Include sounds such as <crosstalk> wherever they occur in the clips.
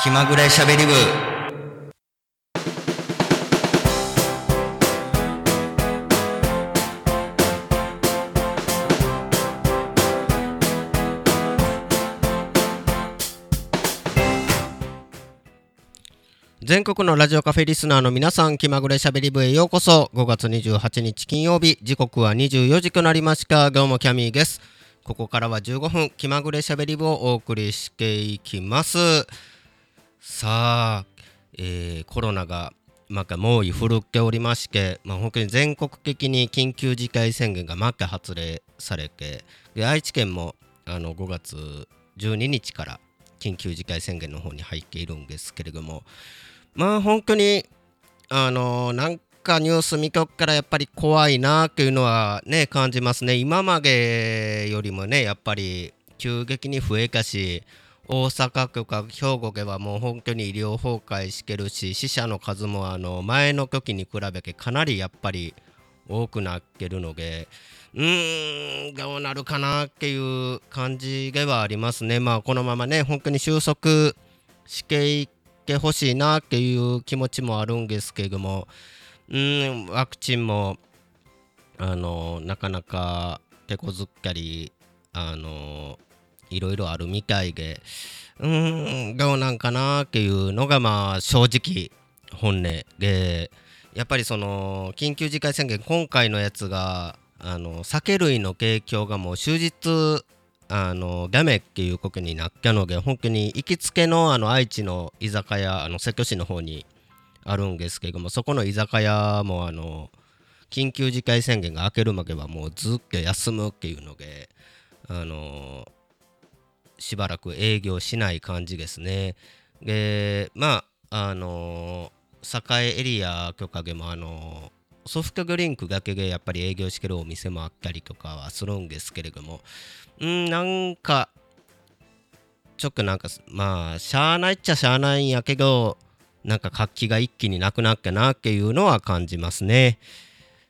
気まぐれしゃべり部。全国のラジオカフェリスナーの皆さん気まぐれしゃべり部へようこそ。5月28日金曜日時刻は24時となりました。どうもキャミーです。ここからは15分気まぐれしゃべり部をお送りしていきます。さあ、えーコロナがまた猛威振るっておりまして、まあ、本当に全国的に緊急事態宣言がまた発令されてで愛知県もあの5月12日から緊急事態宣言の方に入っているんですけれどもまあ本当にあのなんかニュース見とくからやっぱり怖いなっていうのはね感じますね。今までよりもねやっぱり急激に増えたし大阪とか兵庫ではもう本当に医療崩壊してるし死者の数もあの前の時に比べてかなりやっぱり多くなってるのでうーんどうなるかなっていう感じではありますね。まあこのままね本当に収束していってほしいなっていう気持ちもあるんですけれどもうんワクチンもあのなかなか手こずったりあのいろいろあるみたいでうーんどうなんかなっていうのがまあ正直本音でやっぱりその緊急事態宣言今回のやつがあの酒類の提供がもう終日あのダメっていうことになったので本当に行きつけのあの愛知の居酒屋あの瀬戸市の方にあるんですけどもそこの居酒屋もあの緊急事態宣言が明けるまではもうずっと休むっていうのであのしばらく営業しない感じですね。でまああの栄エリアとかでもあのソフトドリンクだけでやっぱり営業してるお店もあったりとかはするんですけれどもうんなんかちょっとなんかまあしゃあないっちゃしゃあないんやけどなんか活気が一気になくなったなっていうのは感じますね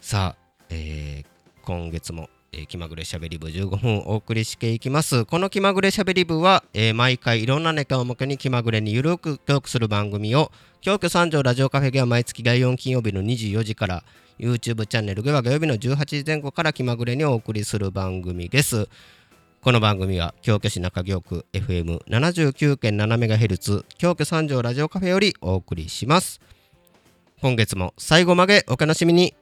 さあ、えー今月も、え気まぐれしゃべり部15分お送りしていきます。この気まぐれしゃべり部は、えー毎回いろんなネタをもとに気まぐれにゆるくトークする番組を京都三条ラジオカフェでは毎月第4金曜日の24時から YouTube チャンネルでは土曜日の18時前後から気まぐれにお送りする番組です。この番組は京都市中京区 FM79.7MHz 京都三条ラジオカフェよりお送りします。今月も最後までお楽しみに。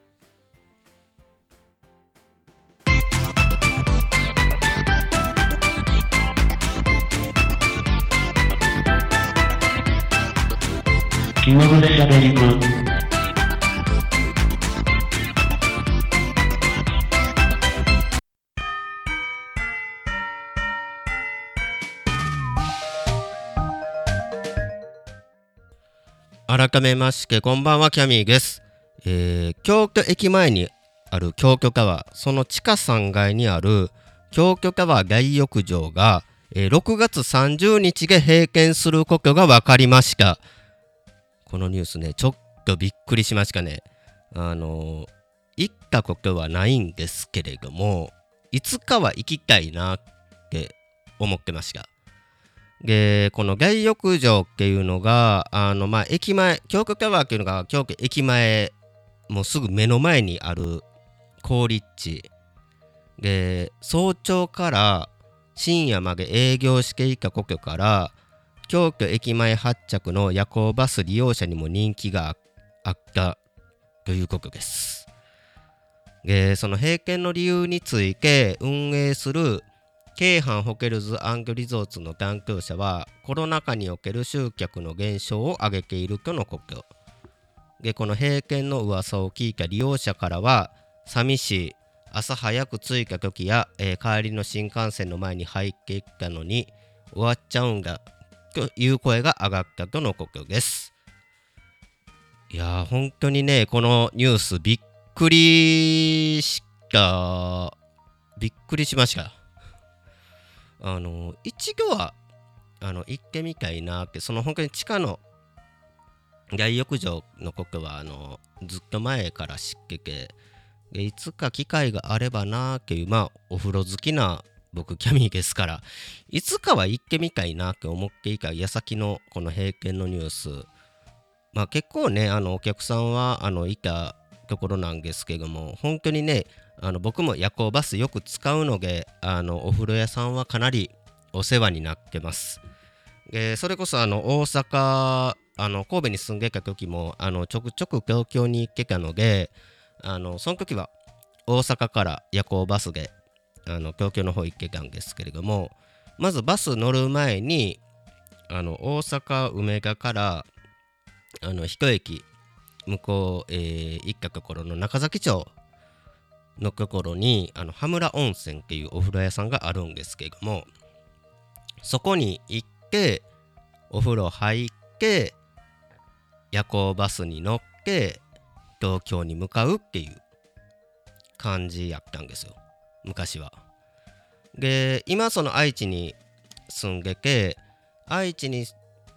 気まぐれしゃべり部改めましてこんばんはキャミーです、えー京都駅前にある京都タワーその地下3階にある京都タワー大浴場が、えー6月30日で閉店することが分かりました。このニュースねちょっとびっくりしましたね。あの行ったことはないんですけれどもいつかは行きたいなって思ってました。でこの大浴場っていうのがあのまあ駅前京都タワーっていうのが京都駅前もうすぐ目の前にある好立地。で早朝から深夜まで営業していたことから京都駅前発着の夜行バス利用者にも人気があったということです。でその閉店の理由について運営する京阪ホテルズアングリゾーツの担当者はコロナ禍における集客の減少を挙げているとのことでこの閉店の噂を聞いた利用者からは寂しい朝早く着いた時や、えー帰りの新幹線の前に入っていったのに終わっちゃうんだ。という声が上がったとのことです。いやー本当にねこのニュースびっくりしたびっくりしました。あの一度はあの行ってみたいなってその本当に地下の大浴場のことはあのずっと前から知っててでいつか機会があればなっていうまあお風呂好きな僕キャミーですからいつかは行ってみたいなって思っていた矢先のこの閉店のニュースまあ結構ねあのお客さんはあのいたところなんですけども本当にねあの僕も夜行バスよく使うのであのお風呂屋さんはかなりお世話になってます。でそれこそあの大阪あの神戸に住んでた時もあのちょくちょく東京に行ってたのであのその時は大阪から夜行バスであの東京の方行ってたんですけれどもまずバス乗る前にあの大阪梅田からあの一駅向こう、えー行ったところの中崎町のところにあの羽村温泉っていうお風呂屋さんがあるんですけれどもそこに行ってお風呂入って夜行バスに乗って東京に向かうっていう感じやったんですよ。昔は。で今その愛知に住んでて愛知に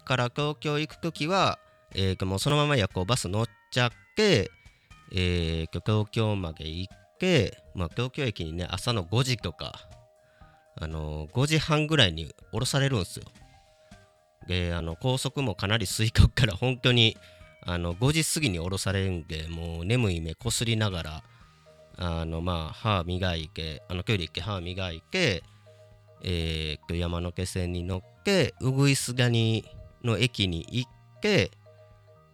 から東京行く時は、えーもうそのまま夜行バス乗っちゃって、えー東京まで行って、まあ、東京駅にね朝の5時とか、あのー5時半ぐらいに降ろされるんですよ。であの高速もかなり吸い込むから本当にあの5時過ぎに降ろされるんでもう眠い目こすりながらあのまあ歯磨いてあの距離行って歯磨いて、えーと山手線に乗ってうぐいす谷の駅に行って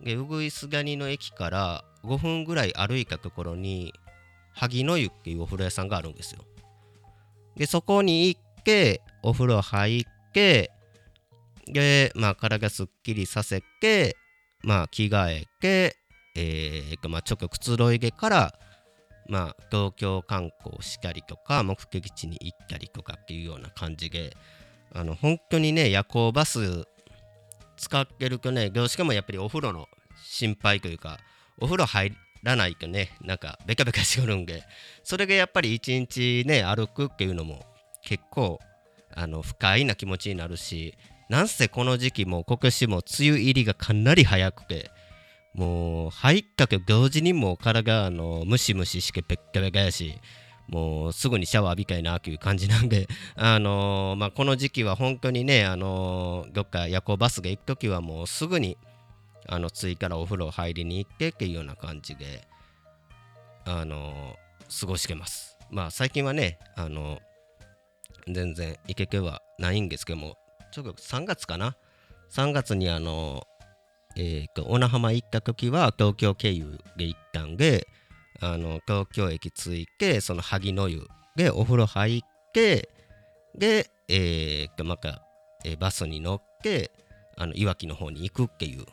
でうぐいす谷の駅から5分ぐらい歩いたところに萩の湯っていうお風呂屋さんがあるんですよ。でそこに行ってお風呂入ってでまあ体すっきりさせてまあ着替えてえーまあちょっとくつろいでからまあ東京観光したりとか目的地に行ったりとかっていうような感じであの本当にね夜行バス使ってるとねどうしてもやっぱりお風呂の心配というかお風呂入らないとねなんかベカベカしよるんでそれがやっぱり一日ね歩くっていうのも結構あの不快な気持ちになるしなんせこの時期も今年も梅雨入りがかなり早くてもう入ったけど同時にもう体があのムシムシしてペッカペカやしもうすぐにシャワー浴びたいなという感じなんで、<laughs> あのーまあ、この時期は本当にね、あのーどっか夜行バスが行く時はもうすぐにあの次からお風呂入りに行ってっていうような感じで、あのー過ごしてます。まあ最近はね、あの全然行けてはないんですけども、ちょっと3月かな ?3 月にあのえーと小名浜行った時は東京経由で行ったんで、あの東京駅着いてその萩の湯でお風呂入ってで、えーとまた、えーバスに乗ってあのいわきの方に行くっていう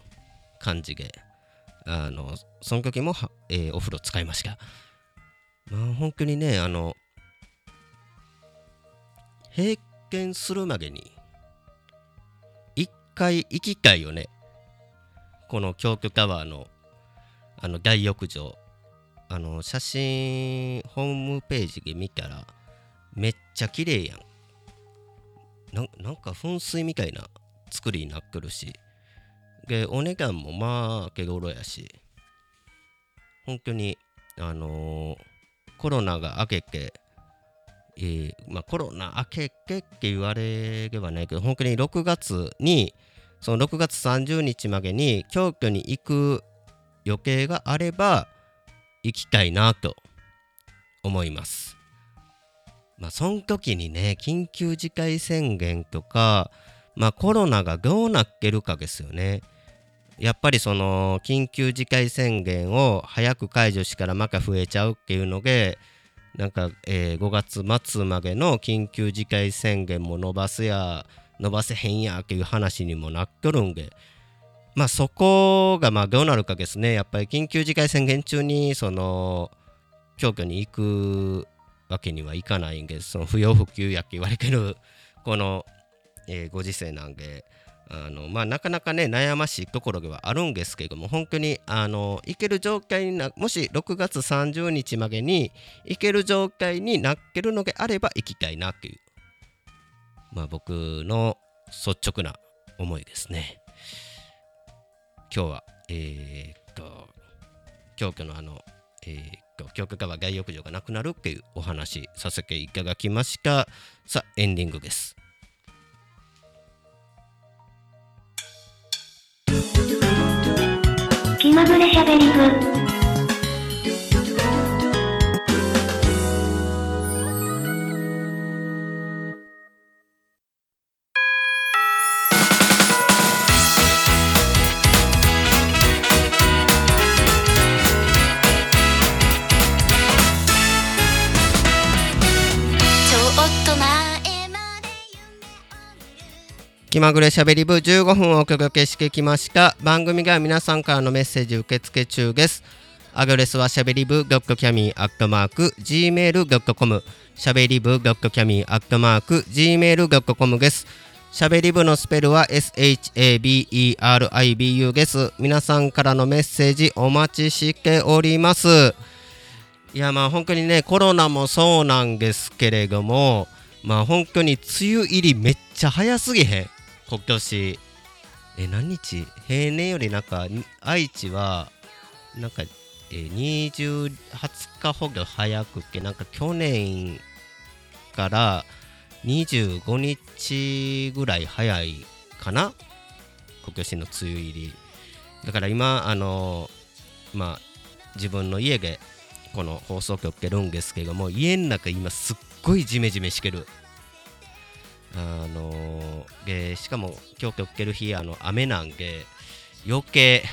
感じであのその時もは、えーお風呂使いました。まあ本当にねあの閉店するまでに一回行きたいよね。この京都タワーのあの大浴場。あの写真ホームページで見たらめっちゃ綺麗やん。なんか噴水みたいな作りになってるし。でお値段もまあ手頃やし。本当にあのーコロナが明けて、えーまあ、コロナ明けてって言われればないけど本当に6月にその6月30日までに京都に行く予定があれば行きたいなと思います。まあその時にね緊急事態宣言とか、まあ、コロナがどうなってるかですよね。やっぱりその緊急事態宣言を早く解除しからまた増えちゃうっていうのでなんか、えー5月末までの緊急事態宣言も伸ばすや伸ばせへんやっていう話にもなっとるんで。まあそこがまあどうなるかですね。やっぱり緊急事態宣言中にその京都に行くわけにはいかないんでその不要不急やって言われてる <laughs> この、えーご時世なんで。あのまあなかなかね悩ましいところではあるんですけども本当にあの行ける状態になもし6月30日までに行ける状態になってるのであれば行きたいなっていうまあ僕の率直な思いですね。今日はえーっと京都のあの、えー今日教科は外浴場がなくなるっていうお話させていただきました。さあエンディングです。気まぐれしゃべり部。気まぐれしゃべり部15分をお届けしてきました。番組が皆さんからのメッセージ受付中です。アドレスはしゃべり部ドットキャミーアットマーク gmail.com しゃべり部ドットキャミーアットマーク gmail.com です。しゃべり部のスペルは SHABERIBU です。皆さんからのメッセージお待ちしております。いやまあ本当にねコロナもそうなんですけれどもまあ本当に梅雨入りめっちゃ早すぎへん。今年え何日？平年よりなんか愛知はなんかえ20 20日ほど早くってなんか去年から25日ぐらい早いかな？今年の梅雨入り。だから今あのまあ自分の家でこの放送局ってるんですけども家の中今すっごいジメジメしてる。あのーでしかも今日今日ける日あの雨なんで余計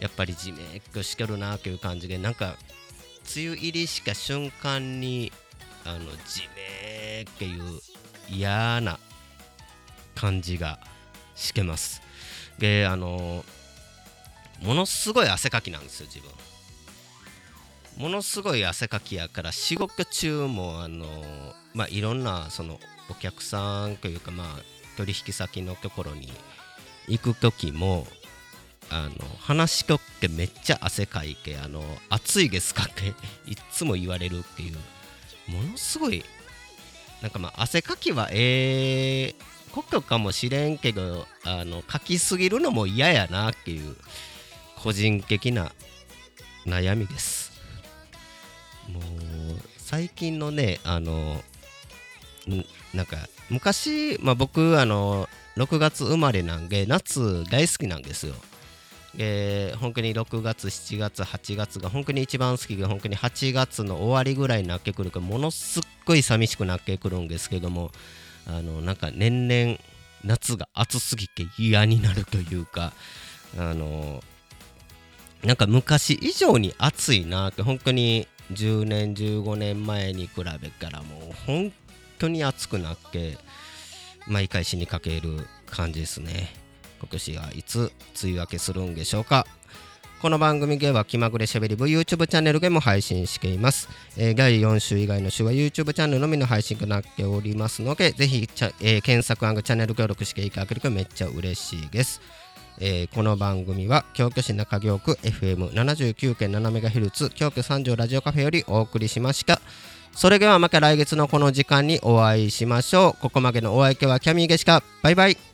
やっぱりジメっとしてるなという感じでなんか梅雨入りした瞬間にあのジメっていう嫌な感じがしてます。であのものすごい汗かきなんですよ自分。ものすごい汗かきやから仕事中もあのまあいろんなそのお客さんというかまあ取引先のところに行く時もあの話しかけめっちゃ汗かいてあの暑いですかって <laughs> いつも言われるっていうものすごいなんかまあ汗かきはええことかもしれんけどあのかきすぎるのも嫌やなっていう個人的な悩みです。もう最近のねあのなんか昔、まあ、僕あの6月生まれなんで夏大好きなんですよ。で本当に6月7月8月が本当に一番好きで本当に8月の終わりぐらいになってくるからものすっごい寂しくなってくるんですけどもあのなんか年々夏が暑すぎて嫌になるというかあのなんか昔以上に暑いなって本当に10年15年前に比べたらもう本当に暑くなって毎回死にかける感じですね。今年はいつ梅雨明けするんでしょうか。この番組では気まぐれしゃべり部 YouTube チャンネルでも配信しています、えー第4週以外の週は YouTube チャンネルのみの配信となっておりますのでぜひ、えー検索チャンネル登録していただけるとめっちゃ嬉しいです。えーこの番組は京都市中京区 FM79.7MHz 京都三条ラジオカフェよりお送りしました。それではまた来月のこの時間にお会いしましょう。ここまでのお相手はキャミーゲシカバイバイ。